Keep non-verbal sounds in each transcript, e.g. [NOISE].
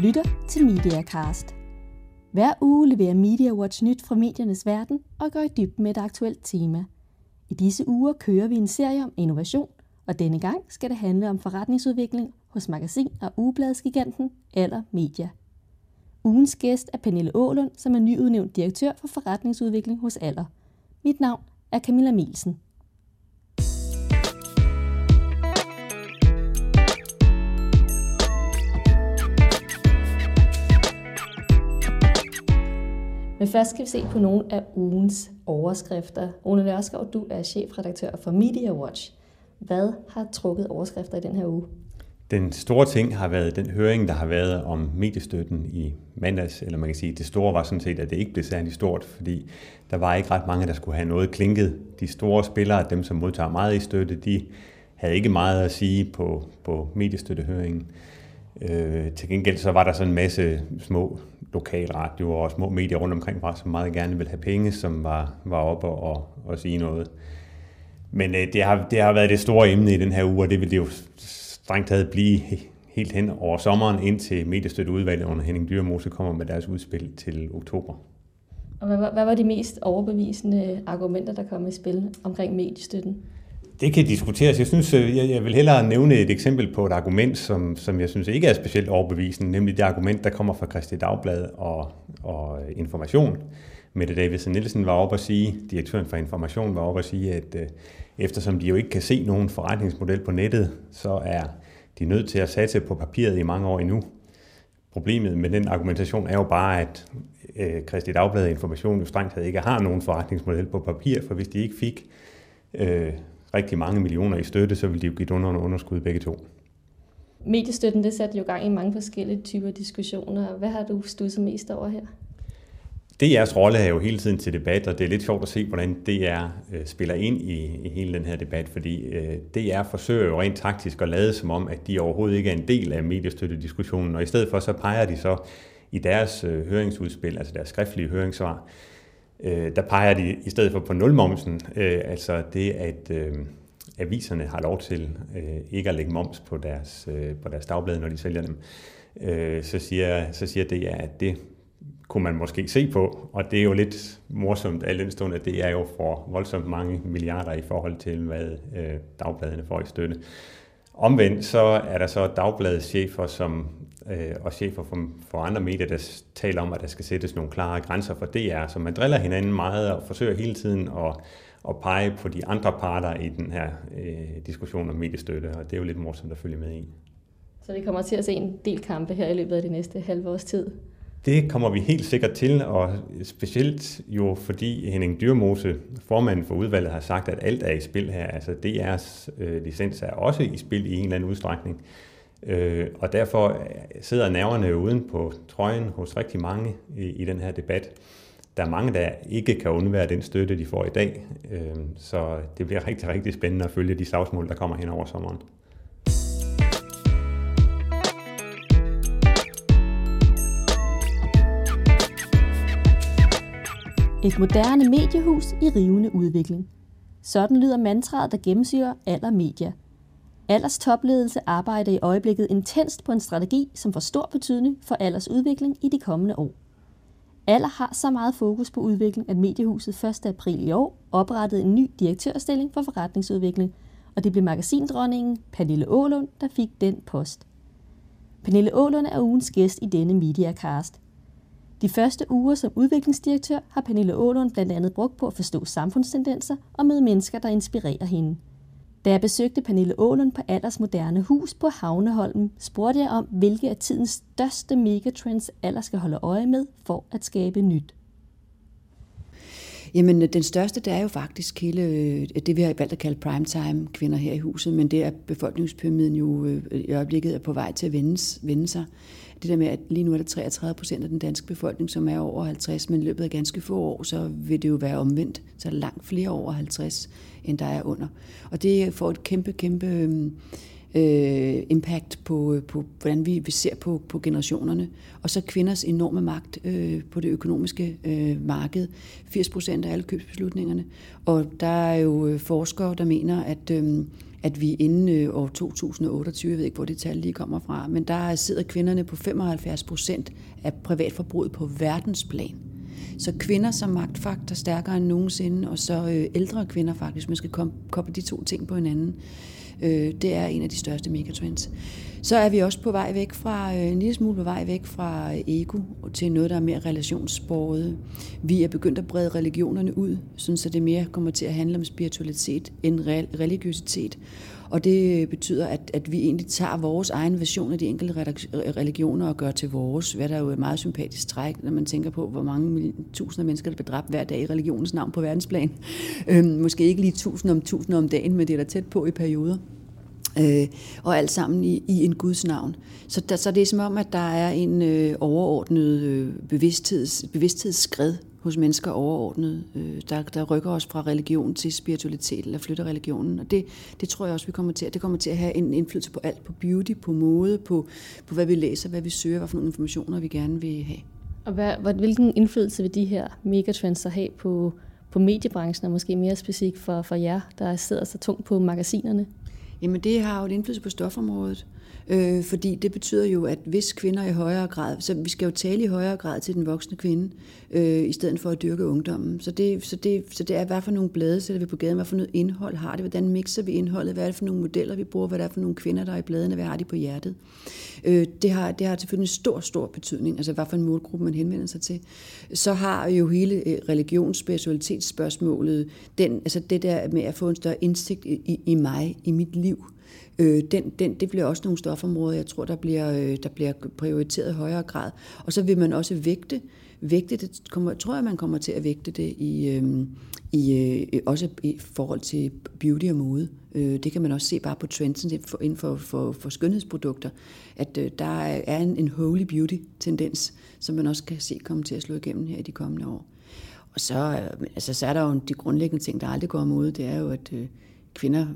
lytter til MediaCast. Hver uge leverer Media Watch nyt fra mediernes verden og går i dybden med et aktuelt tema. I disse uger kører vi en serie om innovation, og denne gang skal det handle om forretningsudvikling hos magasin- og ugebladsgiganten Aller Media. Ugens gæst er Pernille Ålund, som er nyudnævnt direktør for forretningsudvikling hos Aller. Mit navn er Camilla Mielsen. Men først skal vi se på nogle af ugens overskrifter. Rune Nørskov, du er chefredaktør for Media Watch. Hvad har trukket overskrifter i den her uge? Den store ting har været den høring, der har været om mediestøtten i mandags, eller man kan sige, at det store var sådan set, at det ikke blev særlig stort, fordi der var ikke ret mange, der skulle have noget klinket. De store spillere, dem som modtager meget i støtte, de havde ikke meget at sige på, på mediestøttehøringen. Øh, til gengæld så var der sådan en masse små lokalradioer og små medier rundt omkring, som meget gerne ville have penge, som var, var oppe og, og sige noget. Men øh, det, har, det har været det store emne i den her uge, og det vil det jo strengt taget blive helt hen over sommeren, indtil mediestøtteudvalget under Henning Dyrmose kommer med deres udspil til oktober. Og hvad, hvad var de mest overbevisende argumenter, der kom i spil omkring mediestøtten? Det kan diskuteres. Jeg synes, øh, jeg vil hellere nævne et eksempel på et argument, som, som jeg synes ikke er specielt overbevisende, nemlig det argument, der kommer fra Christi Dagblad og, og øh, Information. Mette Davidsen Nielsen var oppe at sige, direktøren for Information var oppe at sige, at øh, eftersom de jo ikke kan se nogen forretningsmodel på nettet, så er de nødt til at satse på papiret i mange år endnu. Problemet med den argumentation er jo bare, at øh, Christi Dagblad Information jo strengt taget ikke har nogen forretningsmodel på papir, for hvis de ikke fik øh, rigtig mange millioner i støtte, så ville de jo give under underskud begge to. Mediestøtten, det satte jo gang i mange forskellige typer diskussioner. Hvad har du studset mest over her? DR's rolle er jo hele tiden til debat, og det er lidt sjovt at se, hvordan DR øh, spiller ind i, i hele den her debat, fordi øh, DR forsøger jo rent taktisk at lade som om, at de overhovedet ikke er en del af mediestøttediskussionen, og i stedet for så peger de så i deres øh, høringsudspil, altså deres skriftlige høringssvar, øh, der peger de i stedet for på nulmomsen, øh, altså det, at øh, aviserne har lov til øh, ikke at lægge moms på deres, øh, på deres dagblade, når de sælger dem. Øh, så, siger, så siger det, at det kunne man måske se på, og det er jo lidt morsomt, al den stund, at det er jo for voldsomt mange milliarder i forhold til, hvad øh, dagbladene får i støtte. Omvendt så er der så dagbladets chefer som, øh, og chefer for, for andre medier, der taler om, at der skal sættes nogle klare grænser for DR, så man driller hinanden meget og forsøger hele tiden at, at pege på de andre parter i den her øh, diskussion om mediestøtte, og det er jo lidt morsomt at følge med i. Så vi kommer til at se en del kampe her i løbet af de næste halve års tid? Det kommer vi helt sikkert til, og specielt jo fordi Henning Dyrmose, formanden for udvalget, har sagt, at alt er i spil her. Altså DR's øh, licens er også i spil i en eller anden udstrækning. Øh, og derfor øh, sidder nerverne uden på trøjen hos rigtig mange i, i den her debat. Der er mange, der ikke kan undvære den støtte, de får i dag. Øh, så det bliver rigtig, rigtig spændende at følge de slagsmål, der kommer hen over sommeren. Et moderne mediehus i rivende udvikling. Sådan lyder mantraet, der gennemsyrer Aller Media. Allers topledelse arbejder i øjeblikket intenst på en strategi, som får stor betydning for Allers udvikling i de kommende år. Aller har så meget fokus på udvikling, at Mediehuset 1. april i år oprettede en ny direktørstilling for forretningsudvikling, og det blev magasindronningen Pernille Ålund, der fik den post. Pernille Ålund er ugens gæst i denne Mediacast – de første uger som udviklingsdirektør har Pernille Ålund blandt andet brugt på at forstå samfundstendenser og møde mennesker, der inspirerer hende. Da jeg besøgte Pernille Ålund på Alders Moderne Hus på Havneholmen, spurgte jeg om, hvilke af tidens største megatrends Aller skal holde øje med for at skabe nyt. Jamen, den største, det er jo faktisk hele øh, det, vi har valgt at kalde primetime kvinder her i huset, men det er befolkningspyramiden jo øh, i øjeblikket er på vej til at vende, vende sig det der med, at lige nu er der 33 procent af den danske befolkning, som er over 50, men i løbet af ganske få år, så vil det jo være omvendt. Så er der langt flere over 50, end der er under. Og det får et kæmpe, kæmpe øh, impact på, på, hvordan vi, vi ser på, på generationerne. Og så kvinders enorme magt øh, på det økonomiske øh, marked. 80 procent af alle købsbeslutningerne. Og der er jo øh, forskere, der mener, at, øh, at vi inden øh, år 2028, jeg ved ikke, hvor det tal lige kommer fra, men der sidder kvinderne på 75 procent af privatforbruget på verdensplan. Så kvinder som magtfaktor stærkere end nogensinde, og så øh, ældre kvinder faktisk, man skal koble de to ting på hinanden. Øh, det er en af de største megatrends. Så er vi også på vej væk fra, øh, en lille smule på vej væk fra ego til noget, der er mere relationsbordet. Vi er begyndt at brede religionerne ud, så det mere kommer til at handle om spiritualitet end religiøsitet. Og det betyder, at, at vi egentlig tager vores egen version af de enkelte religioner og gør til vores, hvad der er jo et meget sympatisk træk, når man tænker på, hvor mange tusinder mennesker, der bliver dræbt hver dag i religionens navn på verdensplan. Øhm, måske ikke lige tusind om tusind om dagen, men det er der tæt på i perioder. Øh, og alt sammen i, i en Guds navn. Så, der, så det er som om, at der er en øh, overordnet øh, bevidstheds, bevidsthedsskred hos mennesker overordnet, øh, der, der rykker os fra religion til spiritualitet, eller flytter religionen. Og det, det tror jeg også, vi kommer til at, det kommer til at have en indflydelse på alt, på beauty, på mode, på, på hvad vi læser, hvad vi søger, hvad for nogle informationer vi gerne vil have. Og hvad, hvilken indflydelse vil de her megatrends så have på, på mediebranchen, og måske mere specifikt for, for jer, der sidder så tungt på magasinerne? Jamen det har jo en indflydelse på stofområdet. Øh, fordi det betyder jo, at hvis kvinder i højere grad, så vi skal jo tale i højere grad til den voksne kvinde, øh, i stedet for at dyrke ungdommen. Så det, så det, så det er, hvad for nogle blade sætter vi på gaden, hvad for noget indhold har det, hvordan mixer vi indholdet, hvad er det for nogle modeller, vi bruger, hvad det for nogle kvinder, der er i bladene, hvad har de på hjertet. Øh, det, har, det har selvfølgelig en stor, stor betydning, altså hvad for en målgruppe man henvender sig til. Så har jo hele øh, religionsspecialitetsspørgsmålet, den, altså det der med at få en større indsigt i, i mig, i mit liv, øh, den, den, det bliver også nogle stofområder, jeg tror, der bliver, øh, der bliver prioriteret i højere grad. Og så vil man også vægte, vægte det, kommer, tror jeg, man kommer til at vægte det i, øh, i, øh, også i forhold til beauty og mode. Øh, det kan man også se bare på trends inden for, for, for skønhedsprodukter, at øh, der er en, en holy beauty-tendens, som man også kan se komme til at slå igennem her i de kommende år. Og så, øh, altså, så er der jo de grundlæggende ting, der aldrig går imod, det er jo, at øh, kvinder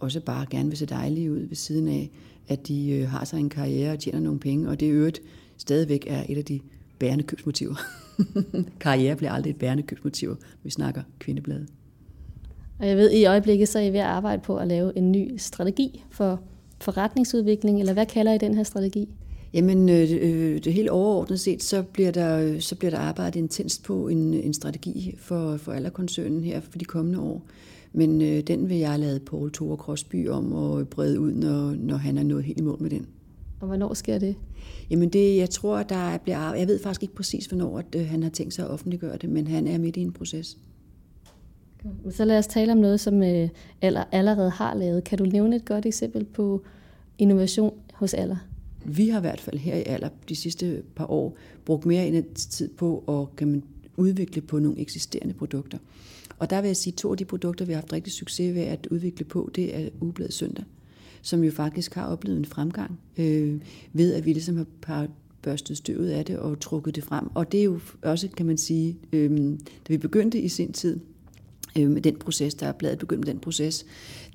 også bare gerne vil se dejlige ud ved siden af, at de øh, har sig en karriere og tjener nogle penge, og det øvrigt stadigvæk er et af de bærende købsmotiver. [LAUGHS] karriere bliver aldrig et bærende købsmotiv, vi snakker kvindebladet. Og jeg ved, i øjeblikket så er I ved at arbejde på at lave en ny strategi for forretningsudvikling, eller hvad kalder I den her strategi? Jamen, øh, øh det helt overordnet set, så bliver der, så bliver der arbejdet intenst på en, en strategi for, for Allerkoncernen her for de kommende år. Men øh, den vil jeg lade Paul Tore Krosby om at brede ud, når, når han er nået helt i mål med den. Og hvornår sker det? Jamen det, jeg tror, der bliver, jeg ved faktisk ikke præcis, hvornår at, øh, han har tænkt sig at offentliggøre det, men han er midt i en proces. Så lad os tale om noget, som øh, Aller allerede har lavet. Kan du nævne et godt eksempel på innovation hos Aller? Vi har i hvert fald her i Aller de sidste par år brugt mere end tid på at kan man udvikle på nogle eksisterende produkter. Og der vil jeg sige, at to af de produkter, vi har haft rigtig succes ved at udvikle på, det er Ugebladet Søndag, som jo faktisk har oplevet en fremgang øh, ved, at vi ligesom har børstet støvet af det og trukket det frem. Og det er jo også, kan man sige, øh, da vi begyndte i sin tid, øh, med den proces, der er bladet begyndt med den proces,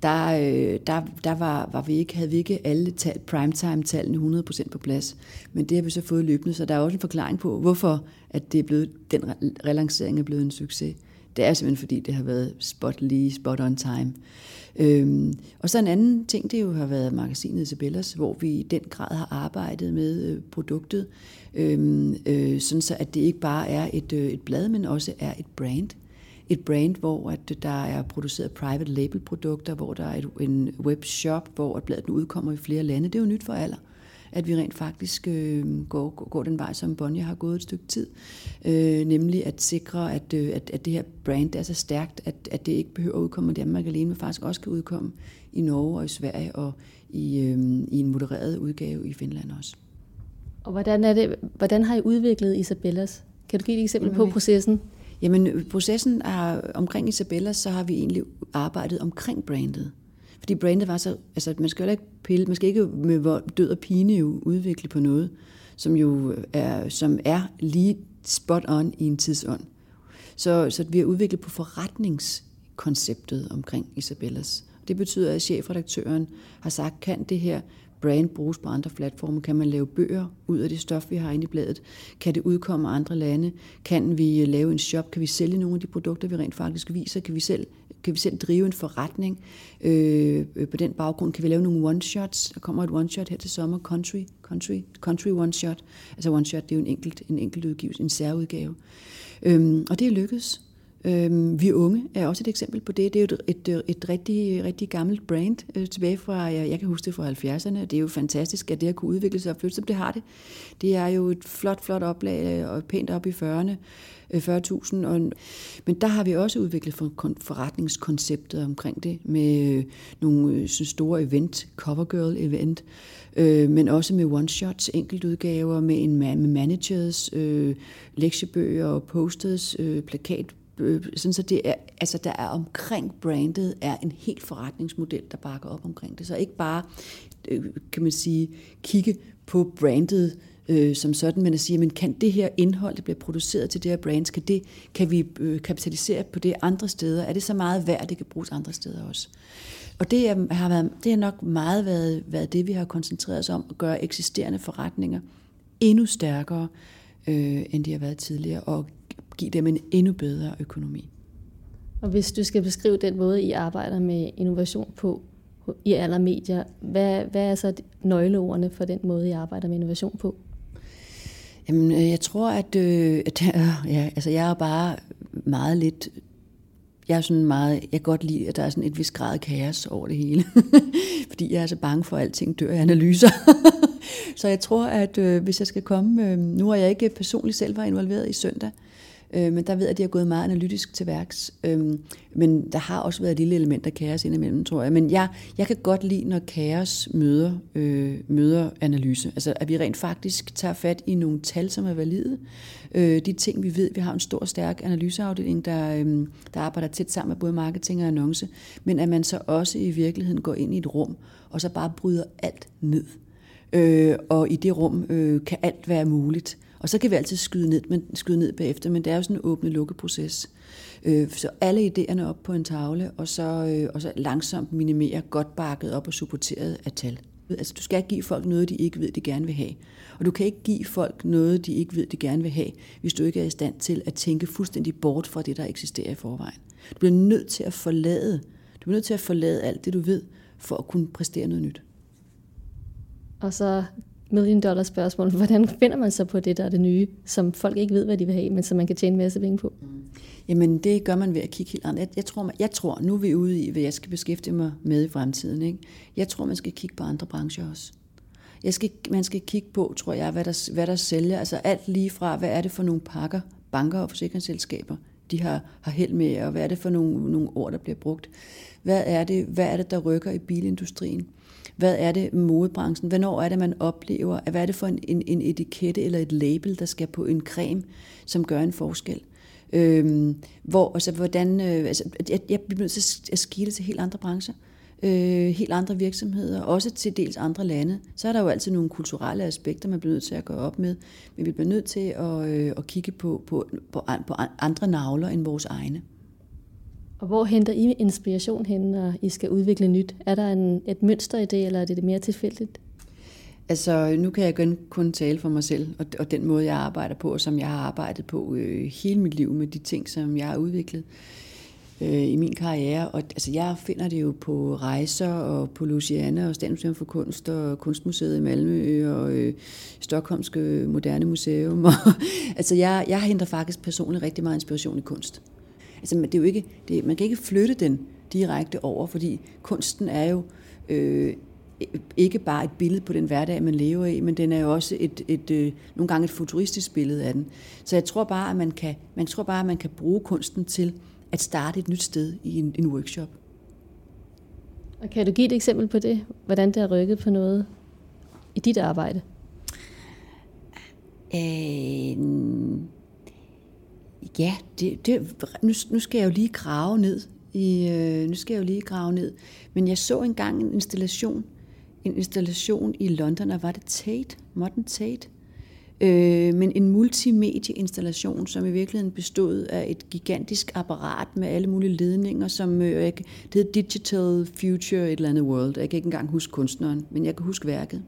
der, øh, der, der var, var vi ikke, havde vi ikke alle tal, primetime-tallene 100% på plads. Men det har vi så fået løbende, så der er også en forklaring på, hvorfor at det er blevet, den relancering er blevet en succes. Det er simpelthen fordi, det har været spot lige, spot on time. Øhm, og så en anden ting, det jo har været magasinet Isabellas, hvor vi i den grad har arbejdet med øh, produktet, øhm, øh, sådan så at det ikke bare er et, øh, et blad, men også er et brand. Et brand, hvor at der er produceret private label produkter, hvor der er et, en webshop, hvor at bladet nu udkommer i flere lande. Det er jo nyt for alder at vi rent faktisk øh, går, går den vej, som Bonnie har gået et stykke tid. Øh, nemlig at sikre, at, øh, at, at det her brand er så stærkt, at, at det ikke behøver at udkomme i Danmark alene, men faktisk også kan udkomme i Norge og i Sverige og i, øh, i en modereret udgave i Finland også. Og hvordan, er det, hvordan har I udviklet Isabellas? Kan du give et eksempel på processen? Jamen, processen er omkring Isabellas, så har vi egentlig arbejdet omkring brandet. Fordi brandet var så, altså man skal jo ikke pille, man skal ikke med død og pine jo udvikle på noget, som jo øh, er, som er lige spot on i en tidsånd. Så, så vi har udviklet på forretningskonceptet omkring Isabellas. Det betyder, at chefredaktøren har sagt, kan det her brand bruges på andre platforme? Kan man lave bøger ud af det stof, vi har inde i bladet? Kan det udkomme andre lande? Kan vi øh, lave en shop? Kan vi sælge nogle af de produkter, vi rent faktisk viser? Kan vi selv kan vi selv drive en forretning. Øh, øh, på den baggrund kan vi lave nogle one-shots. Der kommer et one-shot her til sommer, country, country, country one-shot. Altså one-shot, det er jo en enkelt, en enkelt udgivelse, en særudgave. Øhm, og det er lykkedes. Øhm, vi unge er også et eksempel på det. Det er jo et, et, et rigtig, rigtig gammelt brand øh, tilbage fra, jeg, jeg kan huske det fra 70'erne. Det er jo fantastisk, at det har kunne udvikle sig og flytte sig. Det har det. Det er jo et flot, flot oplag øh, og pænt op i 40'erne. 40.000. Øh, og, men der har vi også udviklet for, forretningskonceptet omkring det med øh, nogle øh, så store event, Covergirl event, øh, men også med one-shots, enkeltudgaver, med en med managers, øh, lektiebøger og posters, øh, plakat Øh, sådan så det er, altså der er omkring brandet er en helt forretningsmodel, der bakker op omkring det. Så ikke bare, øh, kan man sige, kigge på brandet øh, som sådan, men at sige, men kan det her indhold, der bliver produceret til det her brand, kan, det, kan vi øh, kapitalisere på det andre steder? Er det så meget værd, at det kan bruges andre steder også? Og det, er, har, været, det har nok meget været, været det, vi har koncentreret os om, at gøre eksisterende forretninger endnu stærkere, øh, end de har været tidligere, og give dem en endnu bedre økonomi. Og hvis du skal beskrive den måde, I arbejder med innovation på i alle medier, hvad, hvad er så nøgleordene for den måde, I arbejder med innovation på? Jamen, øh, jeg tror, at, øh, at ja, altså, jeg er bare meget lidt jeg er sådan meget, jeg kan godt lide, at der er sådan et vis grad af kaos over det hele. [LAUGHS] Fordi jeg er så bange for, at alting dør i analyser. [LAUGHS] så jeg tror, at øh, hvis jeg skal komme, øh, nu har jeg ikke personligt selv været involveret i søndag, Øh, men der ved jeg, at de har gået meget analytisk til værks. Øh, men der har også været et lille element af kaos indimellem, tror jeg. Men jeg, jeg kan godt lide, når kaos møder, øh, møder analyse. Altså, at vi rent faktisk tager fat i nogle tal, som er valide. Øh, de ting, vi ved, vi har en stor, stærk analyseafdeling, der, øh, der arbejder tæt sammen med både marketing og annonce. Men at man så også i virkeligheden går ind i et rum, og så bare bryder alt ned. Øh, og i det rum øh, kan alt være muligt. Og så kan vi altid skyde ned, men, skyde ned bagefter, men det er jo sådan en åbne-lukke-proces. Øh, så alle idéerne op på en tavle, og så, øh, og så langsomt minimere, godt bakket op og supporteret af tal. Altså, du skal ikke give folk noget, de ikke ved, de gerne vil have. Og du kan ikke give folk noget, de ikke ved, de gerne vil have, hvis du ikke er i stand til at tænke fuldstændig bort fra det, der eksisterer i forvejen. Du bliver nødt til at forlade, du bliver nødt til at forlade alt det, du ved, for at kunne præstere noget nyt. Og så million dollar spørgsmål. Hvordan finder man sig på det, der er det nye, som folk ikke ved, hvad de vil have, men som man kan tjene en masse penge på? Mm. Jamen, det gør man ved at kigge helt andet. Jeg, jeg, tror, jeg tror, nu er vi ude i, hvad jeg skal beskæftige mig med i fremtiden. Ikke? Jeg tror, man skal kigge på andre brancher også. Jeg skal, man skal kigge på, tror jeg, hvad der, hvad der sælger. Altså alt lige fra, hvad er det for nogle pakker, banker og forsikringsselskaber, de har, har held med, og hvad er det for nogle, nogle ord, der bliver brugt. Hvad er, det, hvad er det, der rykker i bilindustrien? Hvad er det modebranchen? Hvornår er det, man oplever? Hvad er det for en, en, en etikette eller et label, der skal på en creme, som gør en forskel? Øhm, hvor, altså, hvordan, øh, altså, jeg, jeg bliver nødt til at skille til helt andre brancher, øh, helt andre virksomheder, også til dels andre lande. Så er der jo altid nogle kulturelle aspekter, man bliver nødt til at gå op med, men vi bliver nødt til at, øh, at kigge på, på, på, på andre navler end vores egne. Og hvor henter I inspiration hen, når I skal udvikle nyt? Er der en, et mønster i det, eller er det mere tilfældigt? Altså, nu kan jeg kun tale for mig selv, og, og den måde, jeg arbejder på, og som jeg har arbejdet på øh, hele mit liv med de ting, som jeg har udviklet øh, Øh, i min karriere. Og altså, jeg finder det jo på rejser, og på Luciana, og Statens Museum for Kunst, og Kunstmuseet i Malmø, og øh, Stockholmske Moderne Museum. [LAUGHS] Og, altså, jeg, jeg henter faktisk personligt rigtig meget inspiration i kunst. Altså, det er jo ikke, det, man kan ikke flytte den direkte over, fordi kunsten er jo øh, ikke bare et billede på den hverdag, man lever i, men den er jo også et, et, øh, nogle gange et futuristisk billede af den. Så jeg tror bare, at man kan, man tror bare, at man kan bruge kunsten til at starte et nyt sted i en, en workshop. Og kan du give et eksempel på det? Hvordan det har rykket på noget i dit arbejde? Øh, Ja, det, det, nu, nu skal jeg jo lige grave ned. I, øh, nu skal jeg jo lige grave ned. Men jeg så engang en installation, en installation i London, og var det Tate, Modern Tate, øh, men en multimedieinstallation, som i virkeligheden bestod af et gigantisk apparat med alle mulige ledninger, som øh, det hedder Digital Future et eller andet world. Jeg kan ikke engang huske kunstneren, men jeg kan huske værket.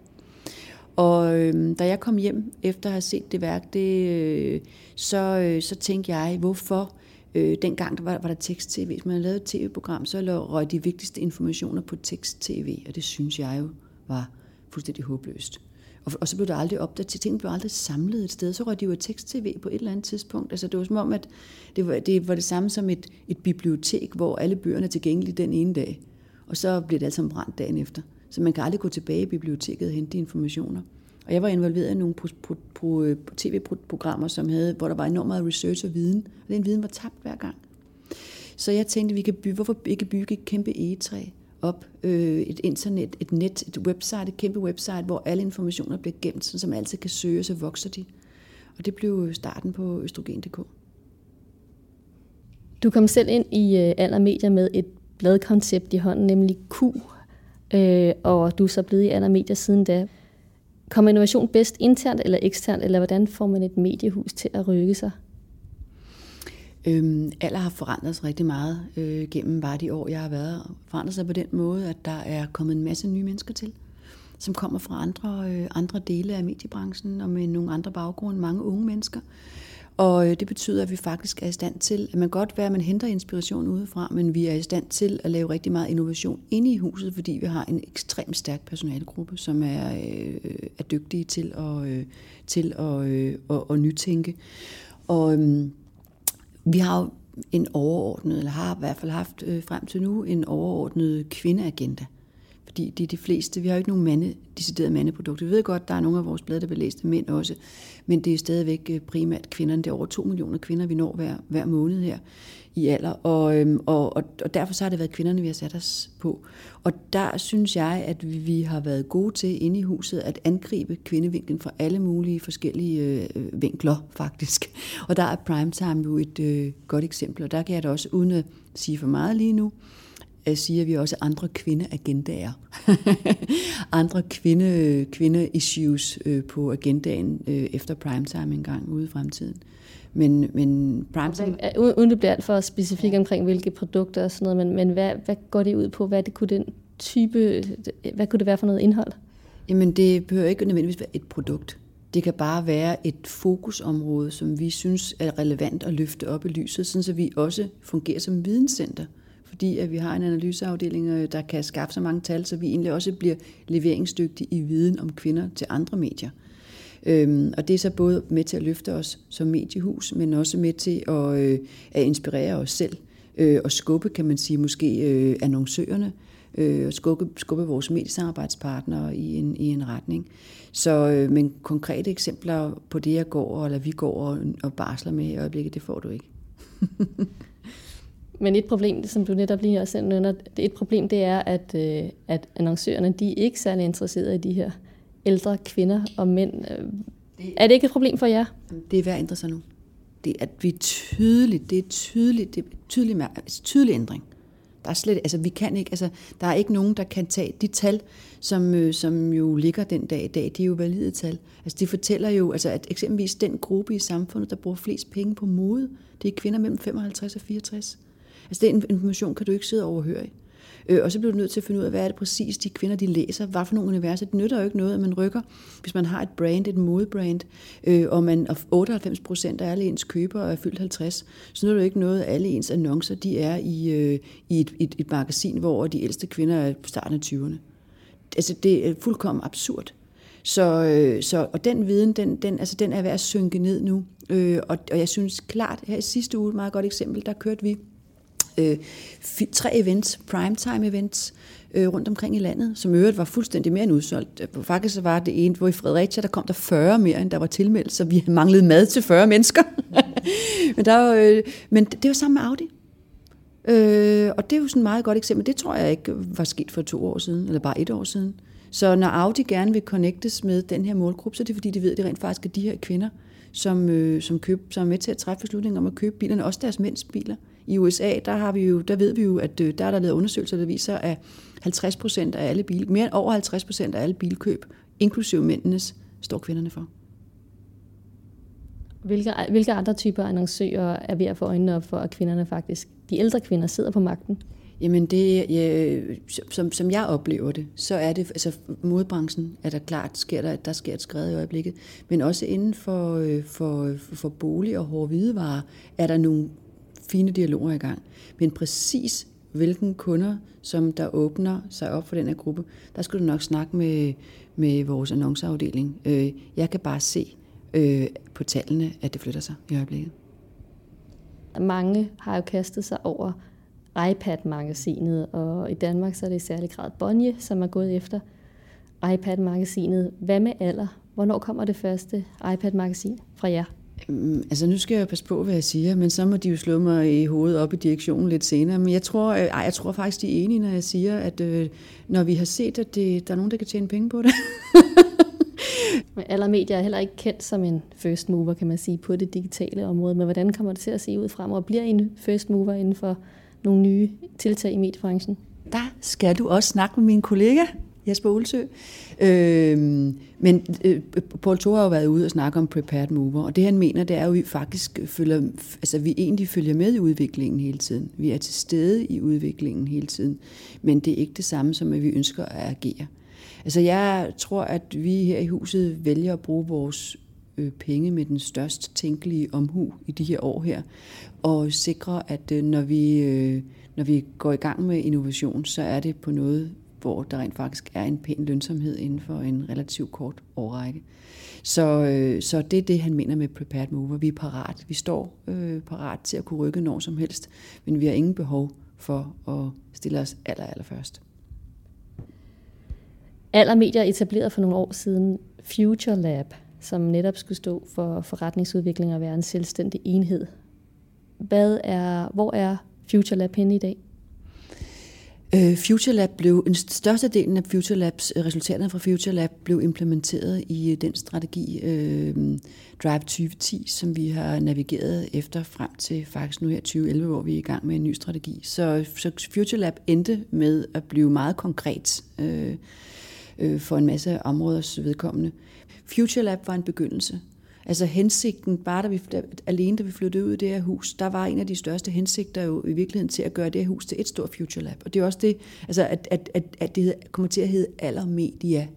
Og øh, da jeg kom hjem efter at have set det værk, det, øh, så, øh, så tænkte jeg, hvorfor Øh, dengang der var, var der tekst-tv. Hvis man havde lavet et tv-program, så røg de vigtigste informationer på tekst-tv, og det synes jeg jo var fuldstændig håbløst. Og, og så blev der aldrig opdateret. Tingene blev aldrig samlet et sted. Så røg de jo tekst-tv på et eller andet tidspunkt. Altså det var som om, at det var det, var det samme som et, et bibliotek, hvor alle bøgerne er tilgængelige den ene dag. Og så bliver det alt sammen brændt dagen efter. Så man kan aldrig gå tilbage i biblioteket og hente de informationer. Og jeg var involveret i nogle tv-programmer, som havde, hvor der var enormt meget research og viden. Og den viden var tabt hver gang. Så jeg tænkte, vi kan bygge, hvorfor ikke bygge et kæmpe egetræ op, øh, et internet, et net, et website, et kæmpe website, hvor alle informationer bliver gemt, så man altid kan søge, så vokser de. Og det blev starten på østrogen.dk. Du kom selv ind i øh, Aller Medier med et bladkoncept i hånden, nemlig Q, øh, og du er så blevet i Aller Medier siden da. Kommer innovation bedst internt eller eksternt, eller hvordan får man et mediehus til at rykke sig? Øhm, alder har forandret sig rigtig meget øh, gennem bare de år, jeg har været. Forandret sig på den måde, at der er kommet en masse nye mennesker til, som kommer fra andre, øh, andre dele af mediebranchen og med nogle andre baggrunde, mange unge mennesker. Og øh, det betyder, at vi faktisk er i stand til, at man godt være, at man henter inspiration udefra, men vi er i stand til at lave rigtig meget innovation inde i huset, fordi vi har en ekstremt stærk personalegruppe, som er, øh, er dygtige til at, øh, til at, øh, at, at nytænke. Og øh, vi har jo en overordnet, eller har i hvert fald haft øh, frem til nu, en overordnet kvindeagenda. Fordi det er de fleste, vi har jo ikke nogen mande, deciderede mandeprodukter. Vi ved godt, der er nogle af vores blade, der bliver læst af mænd også, men det er stadigvæk øh, primært kvinderne. Det er over to millioner kvinder, vi når hver, hver måned her i alder, og, øhm, og, og, og derfor så har det været kvinderne, vi har sat os på. Og der synes jeg, at vi, vi har været gode til inde i huset at angribe kvindevinklen fra alle mulige forskellige øh, vinkler, [LAUGHS] faktisk. Og der er primetime jo et øh, godt eksempel, og der kan jeg da også, uden at sige for meget lige nu, at sige, at vi også andre kvindeagendaer. [LAUGHS] andre kvinde, kvinde-issues øh, på agendaen øh, efter primetime engang ude i fremtiden. Men, men primetime... Uden det bliver alt for specifikt omkring, hvilke produkter og sådan noget, men, men hvad, hvad går det ud på? Hvad det kunne den type, hvad kunne det være for noget indhold? Jamen det behøver ikke nødvendigvis være et produkt. Det kan bare være et fokusområde, som vi synes er relevant at løfte op i lyset, sådan så vi også fungerer som videnscenter. Fordi at vi har en analyseafdeling, øh, der kan skaffe så mange tal, så vi egentlig også bliver leveringsdygtige i viden om kvinder til andre medier. Øhm, og det er så både med til at løfte os som mediehus, men også med til at, øh, at inspirere os selv øh, og skubbe, kan man sige, måske øh, annoncørerne øh, og skubbe, skubbe vores mediesamarbejdspartnere i en, i en retning. Så, øh, men konkrete eksempler på det, jeg går, eller vi går og, og barsler med i øjeblikket, det får du ikke. [LAUGHS] Men et problem, som du netop lige også nævner, et problem det er, at, øh, at annoncørerne de er ikke særlig interesserede i de her ældre kvinder og mænd. Det, er det ikke et problem for jer? Det er værd at ændre sig nu. Det er, at vi tydeligt, det er tydeligt, det er tydelig, altså tydelig ændring. Der er slet, altså vi kan ikke, altså der er ikke nogen, der kan tage de tal, som, øh, som jo ligger den dag i dag, de er jo valide tal. Altså det fortæller jo, altså at eksempelvis den gruppe i samfundet, der bruger flest penge på mode, det er kvinder mellem 55 og 64. Altså den information kan du ikke sidde og overhøre. Øh, og så bliver du nødt til at finde ud af, hvad er det præcis, de kvinder de læser, hvad for nogle universer. Det nytter jo ikke noget, at man rykker, hvis man har et brand, et modebrand, øh, og man og 98 procent af alle ens købere er fyldt 50, så nytter det jo ikke noget, at alle ens annoncer de er i, øh, i et, et, et magasin, hvor de ældste kvinder er på starten af 20'erne. Altså det er fuldkommen absurd. Så, øh, så, og den viden, den, den, altså, den er ved at synke ned nu. Øh, og, og jeg synes klart, her i sidste uge, et meget godt eksempel, der kørte vi øh, tre events, primetime events, øh, rundt omkring i landet, som i øvrigt var fuldstændig mere end udsolgt. Øh, faktisk var det en, hvor i Fredericia, der kom der 40 mere, end der var tilmeldt, så vi manglede mad til 40 mennesker. [LAUGHS] men, der var, øh, men det var sammen med Audi. Øh, og det er jo sådan et meget godt eksempel. Det tror jeg ikke var sket for to år siden, eller bare et år siden. Så når Audi gerne vil connectes med den her målgruppe, så er det fordi, de ved, at det rent faktisk er de her kvinder, som, øh, som, køb, som er med til at træffe beslutningen om at købe bilerne, også deres mænds biler. I USA, der, har vi jo, der ved vi jo, at øh, der er der lavet undersøgelser, der viser, at 50 procent af alle bil, mere end over 50 procent af alle bilkøb, inklusive mændenes, står kvinderne for. Hvilke, hvilke andre typer annoncører er ved at få øjnene op for, at kvinderne faktisk, de ældre kvinder, sidder på magten? Jamen det, ja, som, som jeg oplever det, så er det, altså modbranchen er der klart, sker der, der sker et skred i øjeblikket, men også inden for, øh, for, for bolig og hårde hvidevarer er der nogle fine dialoger i gang. Men præcis hvilken kunder, som der åbner sig op for den her gruppe, der skal du nok snakke med, med vores annonceafdeling. Øh, jeg kan bare se øh, på tallene, at det flytter sig i øjeblikket. Mange har jo kastet sig over iPad-magasinet, og i Danmark så er det i særlig grad Bonje, som er gået efter iPad-magasinet. Hvad med alder? Hvornår kommer det første iPad-magasin fra jer? Mm, altså nu skal jeg passe på, hvad jeg siger, men så må de jo slå mig i hovedet op i direktionen lidt senere. Men jeg tror, øh, ej, jeg tror faktisk, de er enige, når jeg siger, at øh, når vi har set, at det, der er nogen, der kan tjene penge på det. [LAUGHS] men alle medier er heller ikke kendt som en first mover, kan man sige, på det digitale område. Men hvordan kommer det til at se ud fremover? Bliver I en first mover inden for nogle nye tiltag i mediebranchen? Der skal du også snakke med min kollega, Jesper Olsø. Øh, men øh, Paul Thor har jo været ude og snakke om prepared mover, og det han mener, det er jo, at vi faktisk følger, altså vi egentlig følger med i udviklingen hele tiden. Vi er til stede i udviklingen hele tiden, men det er ikke det samme som, at vi ønsker at agere. Altså jeg tror, at vi her i huset vælger at bruge vores øh, penge med den størst tænkelige omhu i de her år her, og sikre, at øh, når vi, øh, når vi går i gang med innovation, så er det på noget, hvor der rent faktisk er en pæn lønsomhed inden for en relativt kort årrække. Så, øh, så det er det, han mener med prepared mover. Vi er parat. Vi står øh, parat til at kunne rykke når som helst, men vi har ingen behov for at stille os aller, aller først. Aller Media etableret for nogle år siden Future Lab, som netop skulle stå for forretningsudvikling og være en selvstændig enhed. Hvad er, hvor er Future Lab henne i dag? Øh, Future Lab blev, en størstedelen af Future Labs, øh, resultaterne fra Future Lab blev implementeret i øh, den strategi øh, Drive 2010, som vi har navigeret efter frem til faktisk nu her 2011, hvor vi er i gang med en ny strategi. Så, så Future Lab endte med at blive meget konkret øh, øh, for en masse områders vedkommende. Future Lab var en begyndelse. Altså hensigten, bare da vi, da, alene da vi flyttede ud i det her hus, der var en af de største hensigter jo i virkeligheden til at gøre det her hus til et stort Future Lab. Og det er også det, altså at, at, at, at det kommer til at hedde Allermedia.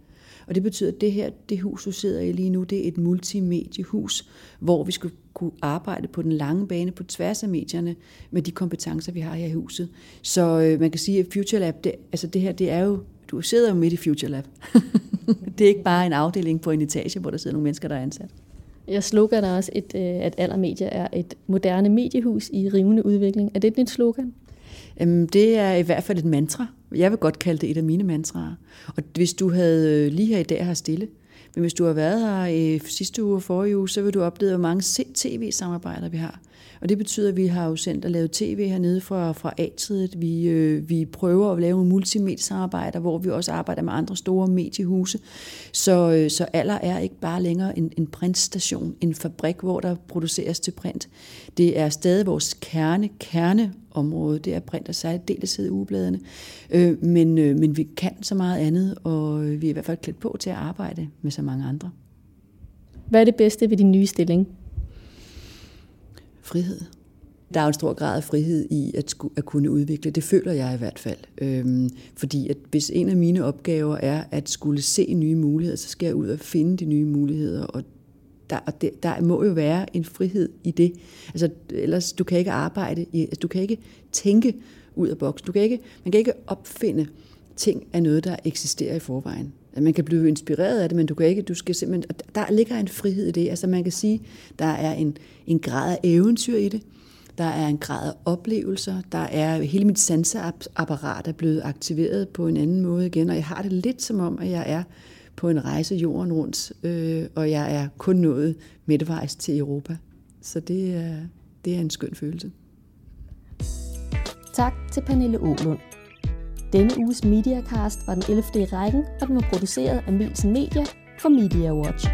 Og det betyder, at det her, det hus, du sidder i lige nu, det er et multimediehus, hvor vi skal kunne arbejde på den lange bane på tværs af medierne med de kompetencer, vi har her i huset. Så øh, man kan sige, at Future Lab, det, altså det her, det er jo, du sidder jo midt i Future Lab. [LAUGHS] det er ikke bare en afdeling på en etage, hvor der sidder nogle mennesker, der er ansat. Jeg slogan er også, et, øh, at Allermedia er et moderne mediehus i rivende udvikling. Er det dit nyt slogan? Øhm, det er i hvert fald et mantra. Jeg vil godt kalde det et af mine mantraer. Og hvis du havde øh, lige her i dag har stille, men hvis du har været her i sidste uge og forrige uge, så vil du opleve, hvor mange tv-samarbejder vi har. Og det betyder, at vi har jo sendt og lavet tv hernede fra, fra A-tidet. Vi, øh, vi prøver at lave nogle multimediesamarbejder, hvor vi også arbejder med andre store mediehuse. Så, øh, så Aller er ikke bare længere en, en printstation, en fabrik, hvor der produceres til print. Det er stadig vores kerne, kerne, kerneområde. Det er print og særligt i ugebladene. Øh, men, øh, men vi kan så meget andet, og vi er i hvert fald klædt på til at arbejde med så mange andre. Hvad er det bedste ved din nye stilling? frihed. Der er en stor grad af frihed i at, at kunne udvikle. Det føler jeg i hvert fald. Øhm, fordi at hvis en af mine opgaver er at skulle se nye muligheder, så skal jeg ud og finde de nye muligheder. Og der, og det, der må jo være en frihed i det. Altså, ellers du kan ikke arbejde, i, altså, du kan ikke tænke ud af boksen. Du kan ikke, man kan ikke opfinde ting af noget, der eksisterer i forvejen. Altså, man kan blive inspireret af det, men du kan ikke, du skal simpelthen, der ligger en frihed i det. Altså man kan sige, der er en, en grad af eventyr i det. Der er en grad af oplevelser. Der er hele mit sanseapparat er blevet aktiveret på en anden måde igen, og jeg har det lidt som om, at jeg er på en rejse jorden rundt, øh, og jeg er kun nået midtvejs til Europa. Så det er, det er en skøn følelse. Tak til Pernille Ålund. Denne uges Mediacast var den 11. i rækken, og den var produceret af Milsen Media for Media Watch.